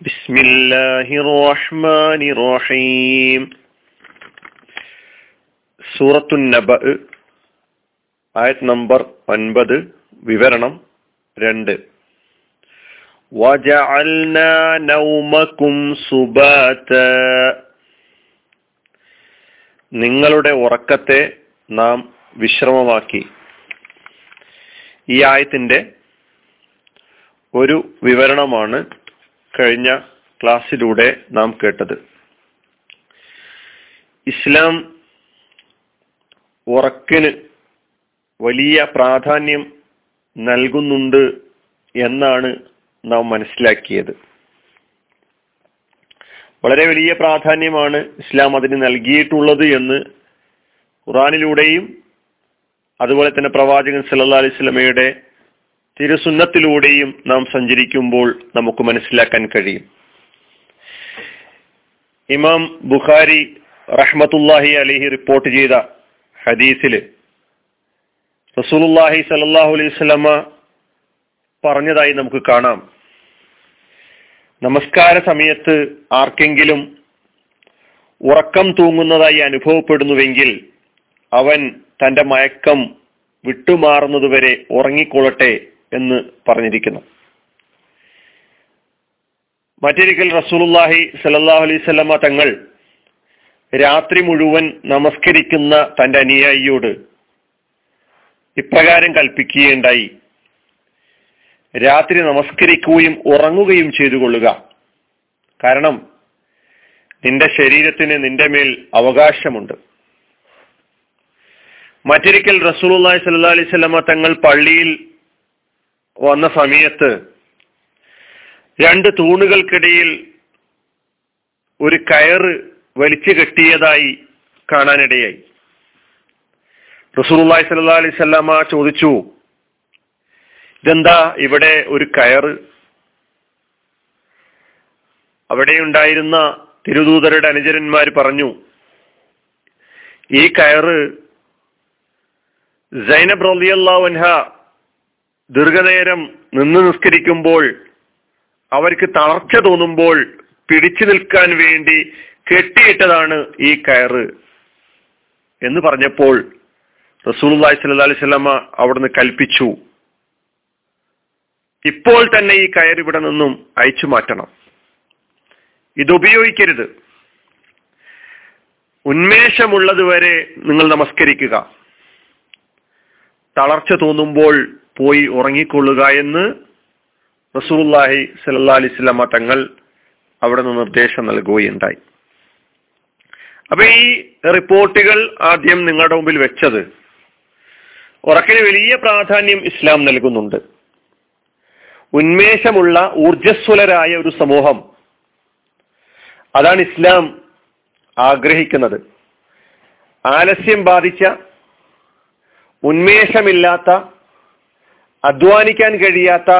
بسم الله الرحمن الرحيم സൂറത്തു നബ ആയത് നമ്പർ ഒൻപത് വിവരണം രണ്ട് وجعلنا نومكم سباتا നിങ്ങളുടെ ഉറക്കത്തെ നാം വിശ്രമമാക്കി ഈ ആയത്തിന്റെ ഒരു വിവരണമാണ് കഴിഞ്ഞ ക്ലാസ്സിലൂടെ നാം കേട്ടത്. ഇസ്ലാം ഉറക്കിന് വലിയ പ്രാധാന്യം നൽകുന്നുണ്ട് എന്നാണ് നാം മനസ്സിലാക്കിയത്. വളരെ വലിയ പ്രാധാന്യമാണ് ഇസ്ലാം അതിന് നൽകിയിട്ടുള്ളത് എന്ന് ഖുറാനിലൂടെയും അതുപോലെ തന്നെ പ്രവാചകൻ സല്ലാ അലൈഹി സ്വലമയുടെ തിരുസുന്നത്തിലൂടെയും നാം സഞ്ചരിക്കുമ്പോൾ നമുക്ക് മനസ്സിലാക്കാൻ കഴിയും. ഇമാം ബുഖാരി റഹ്മത്തുല്ലാഹി അലിഹി റിപ്പോർട്ട് ചെയ്ത ഹദീസിൽ റസൂലുല്ലാഹി സലല്ലാഹു അലൈഹി സ്വലമ പറഞ്ഞതായി നമുക്ക് കാണാം. നമസ്കാര സമയത്ത് ആർക്കെങ്കിലും ഉറക്കം തൂങ്ങുന്നതായി അനുഭവപ്പെടുന്നുവെങ്കിൽ അവൻ തന്റെ മയക്കം വിട്ടുമാറുന്നതുവരെ ഉറങ്ങിക്കൊള്ളട്ടെ എന്ന് പറഞ്ഞിരിക്കുന്നു. മറ്റൊരിക്കൽ റസൂലുല്ലാഹി സലല്ലാഹു അലൈഹി തങ്ങൾ രാത്രി മുഴുവൻ നമസ്കരിക്കുന്ന തന്റെ അനുയായിയോട് ഇപ്രകാരം കൽപ്പിക്കുകയുണ്ടായി. രാത്രി നമസ്കരിക്കുകയും ഉറങ്ങുകയും ചെയ്തു കൊള്ളുക കാരണം നിന്റെ ശരീരത്തിന് നിന്റെ മേൽ അവകാശമുണ്ട്. മറ്റൊരിക്കൽ റസൂലുള്ളാഹി സ്വല്ലല്ലാഹി അലൈഹി വസല്ലമ തങ്ങൾ പള്ളിയിൽ വന്ന സമയത്ത് രണ്ട് തൂണുകൾക്കിടയിൽ ഒരു കയറ് വലിച്ചു കെട്ടിയതായി കാണാനിടയായി. റസൂലുള്ളാഹി സ്വല്ലല്ലാഹി അലൈഹി സ്വല്ലാമ ചോദിച്ചു ഇതെന്താ ഇവിടെ ഒരു കയറ് അവിടെ ഉണ്ടായിരുന്ന തിരുദൂതരുടെ അനുചരന്മാർ പറഞ്ഞു ഈ കയറ് സൈനബ് റളിയല്ലാഹുൻഹ ദീർഘനേരം നിന്ന് നിസ്കരിക്കുമ്പോൾ അവർക്ക് തളർച്ച തോന്നുമ്പോൾ പിടിച്ചു നിൽക്കാൻ വേണ്ടി കെട്ടിയിട്ടതാണ് ഈ കയറ് എന്ന് പറഞ്ഞപ്പോൾ റസൂലുള്ളാഹി സല്ല അലൈഹി വസല്ലമ അവിടുന്ന് കൽപ്പിച്ചു. ഇപ്പോൾ തന്നെ ഈ കയർ ഇവിടെ നിന്നും അയച്ചു മാറ്റണം. ഇത് ഉപയോഗിക്കരുത്. ഉന്മേഷമുള്ളതുവരെ നിങ്ങൾ നമസ്കരിക്കുക. തളർച്ച തോന്നുമ്പോൾ പോയി ഉറങ്ങിക്കൊള്ളുക എന്ന് റസൂല്ലാഹി സല്ലാ അലിസ്ലാമ തങ്ങൾ അവിടെ നിന്ന് നിർദ്ദേശം നൽകുകയുണ്ടായി. അപ്പൊ ഈ റിപ്പോർട്ടുകൾ ആദ്യം നിങ്ങളുടെ മുമ്പിൽ വെച്ചത് ഉറക്കിന് വലിയ പ്രാധാന്യം ഇസ്ലാം നൽകുന്നുണ്ട്. ഉന്മേഷമുള്ള ഊർജസ്വലരായ ഒരു സമൂഹം അതാണ് ഇസ്ലാം ആഗ്രഹിക്കുന്നത്. ആലസ്യം ബാധിച്ച ഉന്മേഷമില്ലാത്ത അധ്വാനിക്കാൻ കഴിയാത്ത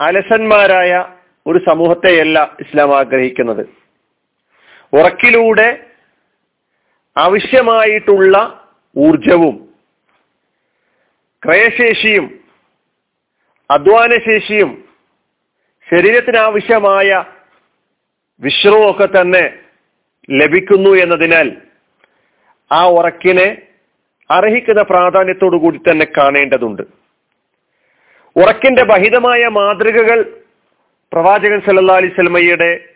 അലസന്മാരായ ഒരു സമൂഹത്തെയല്ല ഇസ്ലാം ആഗ്രഹിക്കുന്നത്. ഉറക്കിലൂടെ ആവശ്യമായിട്ടുള്ള ഊർജവും ക്രയശേഷിയും അധ്വാനശേഷിയും ശരീരത്തിനാവശ്യമായ വിശ്രമമൊക്കെ തന്നെ ലഭിക്കുന്നു എന്നതിനാൽ ആ ഉറക്കിനെ അർഹിക്കുന്ന പ്രാധാന്യത്തോടു കൂടി തന്നെ കാണേണ്ടതുണ്ട്. ഉറക്കിന്റെ ബഹിതമായ മാതൃകകൾ പ്രവാചകൻ സല്ലാ അലൈഹി സ്വലമയുടെ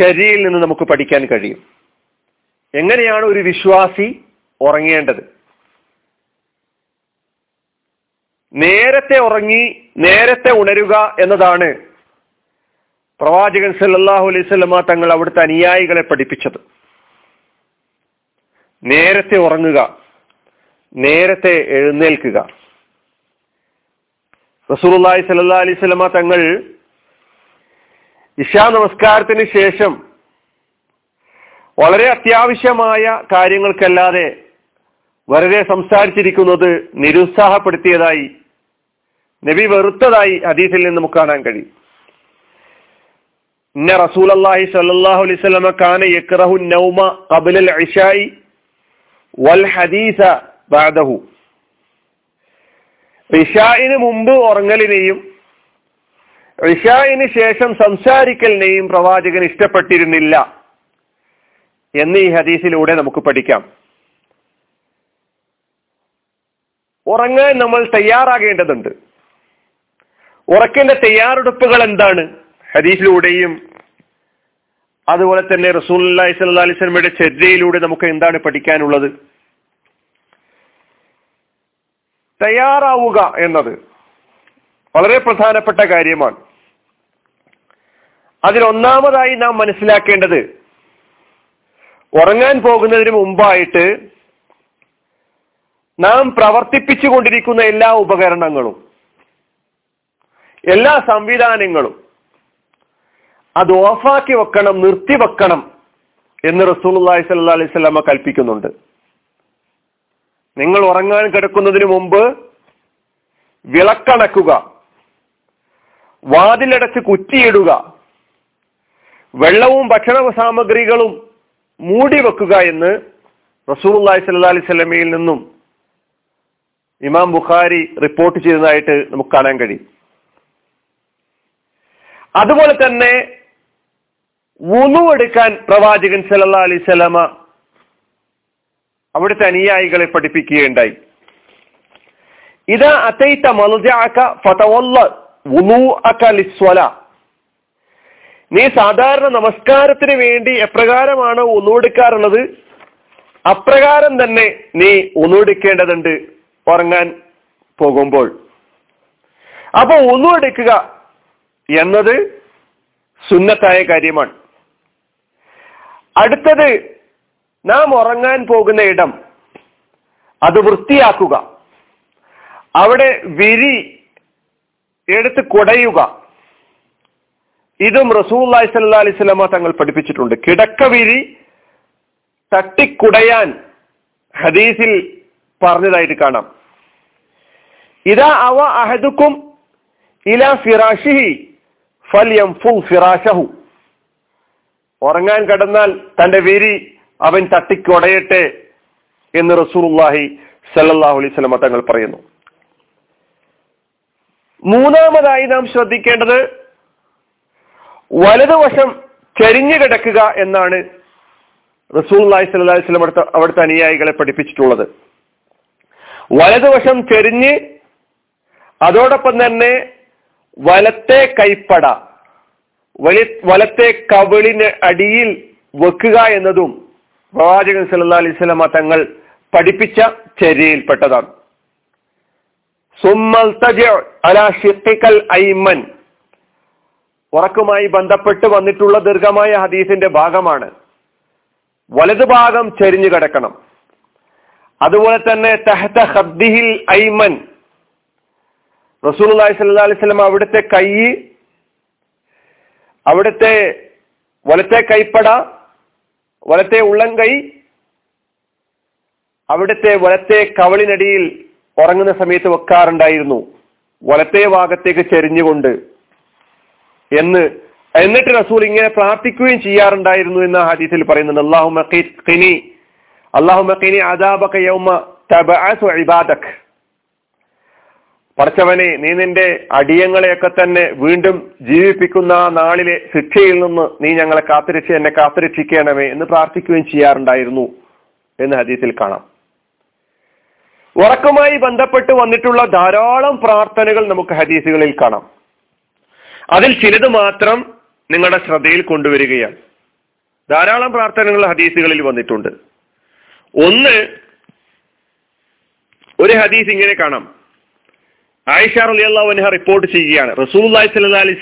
ചര്യയിൽ നിന്ന് നമുക്ക് പഠിക്കാൻ കഴിയും. എങ്ങനെയാണ് ഒരു വിശ്വാസി ഉറങ്ങേണ്ടത്? നേരത്തെ ഉറങ്ങി നേരത്തെ ഉണരുക എന്നതാണ് പ്രവാചകൻ സല്ലാഹു അലൈഹി സ്വലമ തങ്ങൾ അവിടുത്തെ അനുയായികളെ പഠിപ്പിച്ചത്. നേരത്തെ ഉറങ്ങുക നേരത്തെ എഴുന്നേൽക്കുക. റസൂലുള്ളാഹി സല്ലാ അലൈഹി സ്വലമ തങ്ങൾ ഇഷാ നമസ്കാരത്തിന് ശേഷം വളരെ അത്യാവശ്യമായ കാര്യങ്ങൾക്കല്ലാതെ വെറുതെ സംസാരിച്ചിരിക്കുന്നത് നിരുത്സാഹപ്പെടുത്തിയതായി നബി വെറുത്തതായി ഹദീസിൽ നിന്ന് നമുക്ക് കാണാൻ കഴിയും. ഇന്ന റസൂൽ അള്ളാഹി സല്ലാഹു അലൈഹി കാന യക്റഹു നൗമ കബിലൽ ഇഷായി വൽ ഹദീസ ബാദഹു ഇഷായിന് മുമ്പ് ഉറങ്ങലിനെയും ഇഷായിന് ശേഷം സംസാരിക്കലിനെയും പ്രവാചകൻ ഇഷ്ടപ്പെട്ടിരുന്നില്ല എന്ന് ഈ ഹദീസിലൂടെ നമുക്ക് പഠിക്കാം. ഉറങ്ങാൻ നമ്മൾ തയ്യാറാകേണ്ടതുണ്ട്. ഉറക്കിന്റെ തയ്യാറെടുപ്പുകൾ എന്താണ്? ഹദീസിലൂടെയും അതുപോലെ തന്നെ റസൂൽ സല്ലാ അലിസ്ലമിയുടെ ചര്യയിലൂടെ നമുക്ക് എന്താണ് പഠിക്കാനുള്ളത്? തയ്യാറാവുക എന്നത് വളരെ പ്രധാനപ്പെട്ട കാര്യമാണ്. അതിലൊന്നാമതായി നാം മനസ്സിലാക്കേണ്ടത് ഉറങ്ങാൻ പോകുന്നതിന് മുമ്പായിട്ട് നാം പ്രവർത്തിപ്പിച്ചു കൊണ്ടിരിക്കുന്ന എല്ലാ ഉപകരണങ്ങളും എല്ലാ സംവിധാനങ്ങളും അത് ഓഫാക്കി വെക്കണം നിർത്തിവെക്കണം എന്ന് റസൂലുള്ളാഹി സ്വല്ലല്ലാഹി അലൈഹി വസല്ലമ കൽപ്പിക്കുന്നുണ്ട്. നിങ്ങൾ ഉറങ്ങാൻ കിടക്കുന്നതിന് മുമ്പ് വിളക്കണക്കുക. വാതിലടച്ച് കുറ്റിയിടുക. വെള്ളവും ഭക്ഷണ സാമഗ്രികളും മൂടി വെക്കുക എന്ന് റസൂലുള്ളാഹി സല്ലാ അലൈഹി വസല്ലമയിൽ നിന്നും ഇമാം ബുഖാരി റിപ്പോർട്ട് ചെയ്തതായിട്ട് നമുക്ക് കാണാൻ കഴിയും. അതുപോലെ തന്നെ വുളു എടുക്കാൻ പ്രവാചകൻ സല്ലാ അലൈഹി വസല്ലമ അവിടുത്തെ അനുയായികളെ പഠിപ്പിക്കുകയുണ്ടായി. ഇതാ അത്തൈത്ത മലജാക്ക ഫതവല്ല നീ സാധാരണ നമസ്കാരത്തിന് വേണ്ടി എപ്രകാരമാണ് ഒന്നുകൊടുക്കാറുള്ളത് അപ്രകാരം തന്നെ നീ ഒന്നുകൊടുക്കേണ്ടതുണ്ട് ഉറങ്ങാൻ പോകുമ്പോൾ. അപ്പൊ ഒന്നുകൊടുക്കുക എന്നത് സുന്നത്തായ കാര്യമാണ്. അടുത്തത് നാം ഉറങ്ങാൻ പോകുന്ന ഇടം. അത് വൃത്തിയാക്കുക. അവിടെ വിരി എടുത്ത് കുടയുക. ഇതും റസൂല്ലായി സല്ലാ അലൈഹി സ്വലാമ തങ്ങൾ പഠിപ്പിച്ചിട്ടുണ്ട്. കിടക്ക വിരി തട്ടിക്കുടയാൻ ഹദീസിൽ പറഞ്ഞതായിട്ട് കാണാം. ഇതാ അവ അഹദുക്കും ഇല ഫിറാഷിഹി ഫുൽ ഫിറാഷഹു. ഉറങ്ങാൻ കിടന്നാൽ തന്റെ വിരി അവൻ തട്ടിക്കൊടയട്ടെ എന്ന് റസൂർഹി സല്ലാഹു അലൈഹി വസല്ലം തങ്ങൾ പറയുന്നു. മൂന്നാമതായി നാം ശ്രദ്ധിക്കേണ്ടത് വലതുവശം ചരിഞ്ഞു കിടക്കുക എന്നാണ് റസൂല്ലായി സല്ലല്ലാഹു അലൈഹി വസല്ലം അടുത്ത അവിടുത്തെ അനുയായികളെ പഠിപ്പിച്ചിട്ടുള്ളത്. വലതുവശം ചെരിഞ്ഞ് അതോടൊപ്പം തന്നെ വലത്തെ കൈപ്പട വലി വലത്തെ കവിളിന് അടിയിൽ വെക്കുക എന്നതും പ്രവാചകൻ സല്ലാ അലൈഹി വസല്ലമ തങ്ങൾ പഠിപ്പിച്ച ചര്യയിൽപ്പെട്ടതാണ്. ഉറക്കുമായി ബന്ധപ്പെട്ട് വന്നിട്ടുള്ള ദീർഘമായ ഹദീസിന്റെ ഭാഗമാണ്. വലതു ഭാഗം ചരിഞ്ഞു കിടക്കണം. അതുപോലെ തന്നെ തെഹത്ത ഹദ്ദിഹിൽ ഐമൻ. റസൂൽ സല്ലല്ലാഹു അലൈഹി വസല്ലം അവിടുത്തെ കൈ അവിടുത്തെ വലത്തെ കൈപ്പട വലത്തെ ഉള്ളംകൈ അവിടുത്തെ വലത്തെ കവളിനടിയിൽ ഉറങ്ങുന്ന സമയത്ത് വെക്കാറുണ്ടായിരുന്നു. വലത്തെ ഭാഗത്തേക്ക് ചെരിഞ്ഞുകൊണ്ട് എന്ന് എന്നിട്ട് റസൂൽ ഇങ്ങനെ പ്രാർത്ഥിക്കുകയും ചെയ്യാറുണ്ടായിരുന്നു എന്ന ഹദീസിൽ പറയുന്നുണ്ട്. അള്ളാഹു അള്ളാഹു അദാബക യൗമ തബഅസു പടച്ചവനെ നീ നിന്റെ അടിയങ്ങളെയൊക്കെ തന്നെ വീണ്ടും ജീവിപ്പിക്കുന്ന ആ നാളിലെ ശിക്ഷയിൽ നിന്ന് നീ ഞങ്ങളെ കാത്തിരിച്ച് എന്നെ കാത്തുരക്ഷിക്കണമേ എന്ന് പ്രാർത്ഥിക്കുകയും ചെയ്യാറുണ്ടായിരുന്നു എന്ന് ഹദീസിൽ കാണാം. ഉറക്കമായി ബന്ധപ്പെട്ട് വന്നിട്ടുള്ള ധാരാളം പ്രാർത്ഥനകൾ നമുക്ക് ഹദീസുകളിൽ കാണാം. അതിൽ ചിലത് മാത്രം നിങ്ങളുടെ ശ്രദ്ധയിൽ കൊണ്ടുവരികയാണ്. ധാരാളം പ്രാർത്ഥനകൾ ഹദീസുകളിൽ വന്നിട്ടുണ്ട്. ഒന്ന് ഒരു ഹദീസ് ഇങ്ങനെ കാണാം. ആയിഷ റളിയല്ലാഹു അൻഹ റിപ്പോർട്ട് ചെയ്യുകയാണ്. സ്വല്ലല്ലാഹി അലൈഹി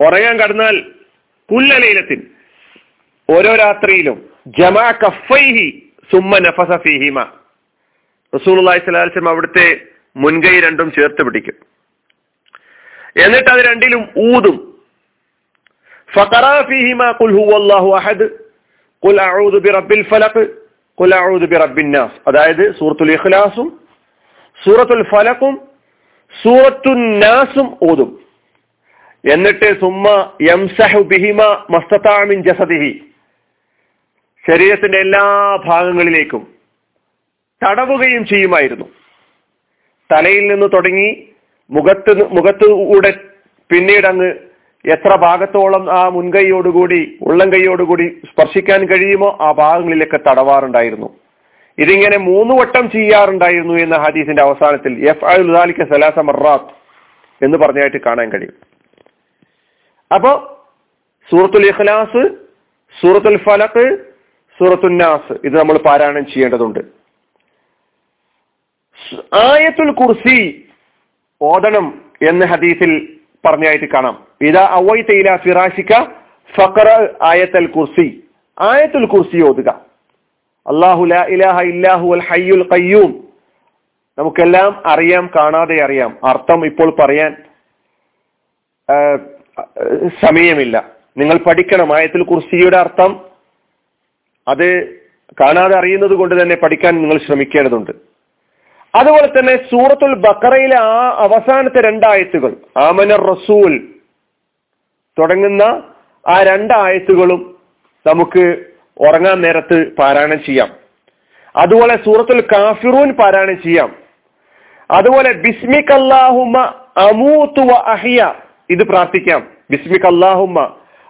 ഉറങ്ങാൻ കടന്നാൽ കുല്ലലൈലത്തിൻ ഓരോ രാത്രിയിലും ജമാ കഫൈഹി സുമ്മ നഫസ സ്വല്ലല്ലാഹി അലൈഹി വസല്ലം അവിടുത്തെ മുൻകൈ രണ്ടും ചേർത്ത് പിടിക്കും. എന്നിട്ട് അത് രണ്ടിലും ഊതും. ഫീഹിമ ഖുൽ ഹുവല്ലാഹു അഹദ്. ഖുൽ അഊദു ബിറബ്ബിൽ ഫലഖ് ഖുൽ ബി അതായത് സൂറത്തുൽ ഇഖ്ലാസും സൂറത്തുൽ ഫലക്കും സൂറത്തു നാസും ഓതും എന്നിട്ട് സുമ്മ യംസഹു ബിഹിമ മസ്തതാമിൻ ജസദിഹി. ശരീരത്തിന്റെ എല്ലാ ഭാഗങ്ങളിലേക്കും തടവുകയും ചെയ്യുമായിരുന്നു. തലയിൽ നിന്ന് തുടങ്ങി മുഖത്ത് മുഖത്തൂടെ പിന്നീട് അങ്ങ് എത്ര ഭാഗത്തോളം ആ മുൻകൈയോടുകൂടി ഉള്ളം കൈയോടുകൂടി സ്പർശിക്കാൻ കഴിയുമോ ആ ഭാഗങ്ങളിലൊക്കെ തടവാറുണ്ടായിരുന്നു. ഇതിങ്ങനെ മൂന്ന് വട്ടം ചെയ്യാറുണ്ടായിരുന്നു എന്ന ഹദീസിന്റെ അവസാനത്തിൽ എഫ് അലിക്ക സലാസ മറാത്ത് എന്ന് പറഞ്ഞായിട്ട് കാണാൻ കഴിയും. അപ്പോ സൂറത്തുൽ ഇഖ്ലാസ് സൂറത്തുൽ ഫലക്ക് സൂറത്തുൽ നാസ് ഇത് നമ്മൾ പാരായണം ചെയ്യേണ്ടതുണ്ട്. ആയത്തുൽ കുർസി ഓതണം എന്ന ഹദീസിൽ പറഞ്ഞായിട്ട് കാണാം. ഇതാ ഫിറാഷിക്ക ഫഖറ ആയത്തൽ കുർസി ആയത്തുൽ കുർസി ഓതുക. അള്ളാഹു ലാ ഇലാഹ ഇല്ലാഹു അൽ ഖയ്യൂം നമുക്കെല്ലാം അറിയാം കാണാതെ അറിയാം. അർത്ഥം ഇപ്പോൾ പറയാൻ സമയമില്ല. നിങ്ങൾ പഠിക്കണം. ആയത്തിൽ കുർസിയുടെ അർത്ഥം അത് കാണാതെ അറിയുന്നത് കൊണ്ട് തന്നെ പഠിക്കാൻ നിങ്ങൾ ശ്രമിക്കേണ്ടതുണ്ട്. അതുപോലെ തന്നെ സൂറത്തുൽ ബക്കറയിലെ ആ അവസാനത്തെ രണ്ടായത്തുകൾ ആമനർ റസൂൽ തുടങ്ങുന്ന ആ രണ്ടായത്തുകളും നമുക്ക് ഉറങ്ങാൻ നേരത്ത് പാരായണം ചെയ്യാം. അതുപോലെ സൂറത്തുൽ കാഫിറൂൻ പാരായണം ചെയ്യാം. അതുപോലെ ബിസ്മിക് അല്ലാഹുമ്മ അമൂത്തു വ അഹിയ ഇത് പ്രാർത്ഥിക്കാം. ബിസ്മിക് അള്ളാഹുമ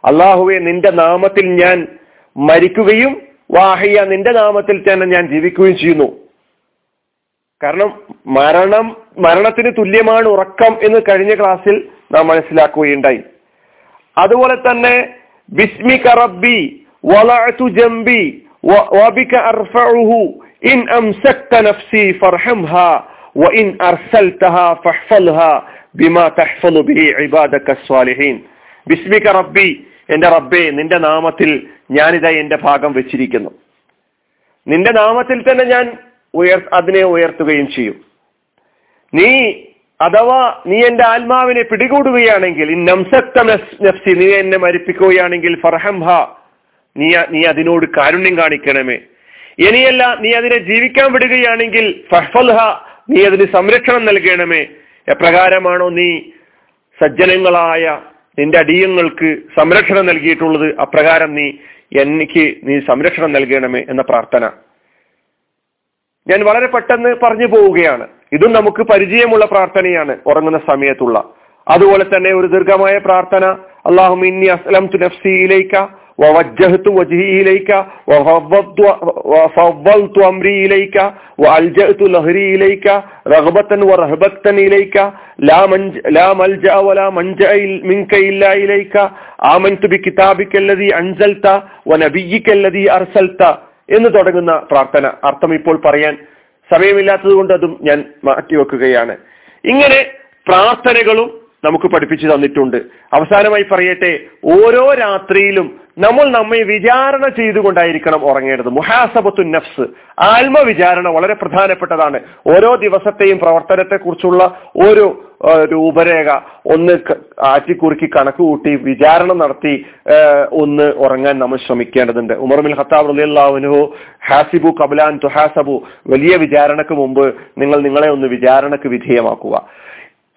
അള്ളാഹുവെ നിന്റെ നാമത്തിൽ ഞാൻ മരിക്കുകയും വാഹിയ നിന്റെ നാമത്തിൽ തന്നെ ഞാൻ ജീവിക്കുകയും ചെയ്യുന്നു. കാരണം മരണം മരണത്തിന് തുല്യമാണ് ഉറക്കം എന്ന് കഴിഞ്ഞ ക്ലാസ്സിൽ നാം മനസ്സിലാക്കുകയുണ്ടായി. അതുപോലെ തന്നെ ബിസ്മിക റബ്ബി വളഅതു ജംബി വബിക അർഫഉഹു ഇൻ അംസക്ത നഫ്സി ഫർഹംഹ വഇൻ അർസൽതഹാ ഫഹ്ഫൽഹാ ബിമാ തഹ്ഫലു ബിഹി ഇബാദക സ്വാലിഹീൻ. ബിസ്മിക റബ്ബി എന്റെ റബ്ബേ നിന്റെ നാമത്തിൽ ഞാനിതാ എന്റെ ഭാഗം വെച്ചിരിക്കുന്നു. നിന്റെ നാമത്തിൽ തന്നെ ഞാൻ ഉയർ അതിനെ ഉയർത്തുകയും ചെയ്യും. നീ അഥവാ നീ എന്റെ ആത്മാവിനെ പിടികൂടുകയാണെങ്കിൽ നഫ്സി നീ എന്നെ മരിപ്പിക്കുകയാണെങ്കിൽ ഫർഹംഹ നീ നീ അതിനോട് കാരുണ്യം കാണിക്കണമേ. ഇനിയല്ല നീ അതിനെ ജീവിക്കാൻ വിടുകയാണെങ്കിൽ ഫഹ്ഫൽഹ നീ അതിന് സംരക്ഷണം നൽകണമേ. എപ്രകാരമാണോ നീ സജ്ജനങ്ങളായ നിന്റെ അടിയങ്ങൾക്ക് സംരക്ഷണം നൽകിയിട്ടുള്ളത്? അപ്രകാരം നീ എനിക്ക് നീ സംരക്ഷണം നൽകണമേ എന്ന പ്രാർത്ഥന. ഞാൻ വളരെ പെട്ടെന്ന് പറഞ്ഞു പോവുകയാണ് ഇതും നമുക്ക് പരിചയമുള്ള പ്രാർത്ഥനയാണ് ഉറങ്ങുന്ന സമയത്തുള്ള അതുപോലെ തന്നെ ഒരു ദീർഘമായ പ്രാർത്ഥന അള്ളാഹു ഇന്നി അസ്ലം തു നഫ്സിയിലേക്ക ووجهت وجهي إليك وفضلت وفضلت أمري إليك وألجأت لهري إليك رغبة ورهبة إليك لا منج لا ملجأ ولا منجأ منك إلا إليك آمنت بكتابك الذي أنزلت ونبيك الذي أرسلت എന്ന് തുടങ്ങുന്ന പ്രാർത്ഥന. അർത്ഥം ഇപ്പോൾ പറയാൻ സമയമില്ലാത്തത് കൊണ്ട് അതും ഞാൻ മാറ്റിവെക്കുകയാണ്. ഇങ്ങനെ പ്രാർത്ഥനകളും നമുക്ക് പഠിപ്പിച്ചു തന്നിട്ടുണ്ട്. അവസാനമായി പറയട്ടെ ഓരോ രാത്രിയിലും നമ്മൾ നമ്മെ വിചാരണ ചെയ്തുകൊണ്ടായിരിക്കണം ഉറങ്ങേണ്ടത്. മുഹാസബത്തു നഫ്സ് ആത്മവിചാരണ വളരെ പ്രധാനപ്പെട്ടതാണ്. ഓരോ ദിവസത്തെയും പ്രവർത്തനത്തെ കുറിച്ചുള്ള ഒരു രൂപരേഖ ഒന്ന് ആറ്റിക്കുറുക്കി കണക്ക് കൂട്ടി വിചാരണ നടത്തി ഒന്ന് ഉറങ്ങാൻ നമ്മൾ ശ്രമിക്കേണ്ടതുണ്ട്. ഉമർമിൽ ഖത്താബ് റലിയല്ലാഹുനുഹു ഹാസിബു കബലാൻ തുഹാസബു വലിയ വിചാരണക്ക് മുമ്പ് നിങ്ങൾ നിങ്ങളെ ഒന്ന് വിചാരണക്ക് വിധേയമാക്കുക.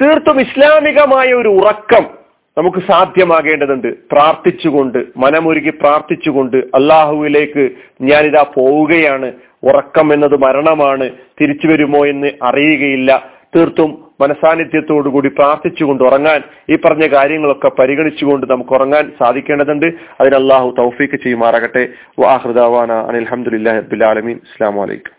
തീർത്തും ഇസ്ലാമികമായ ഒരു ഉറക്കം നമുക്ക് സാധ്യമാകേണ്ടതുണ്ട്. പ്രാർത്ഥിച്ചുകൊണ്ട് മനമൊരുക്കി പ്രാർത്ഥിച്ചുകൊണ്ട് അള്ളാഹുവിലേക്ക് ഞാനിതാ പോവുകയാണ്. ഉറക്കം എന്നത് മരണമാണ്. തിരിച്ചു വരുമോ എന്ന് അറിയുകയില്ല. തീർത്തും മനസാന്നിധ്യത്തോടുകൂടി പ്രാർത്ഥിച്ചുകൊണ്ട് ഉറങ്ങാൻ ഈ പറഞ്ഞ കാര്യങ്ങളൊക്കെ പരിഗണിച്ചുകൊണ്ട് നമുക്ക് ഉറങ്ങാൻ സാധിക്കേണ്ടതുണ്ട്. അതിന് അള്ളാഹു തൗഫീക്ക് ചെയ്യുമാറാകട്ടെ. വാഹൃദാവാന അനിൽഹമുല്ലാ അബ്ബുലാലമീൻ ഇസ്ലാം വലൈക്കും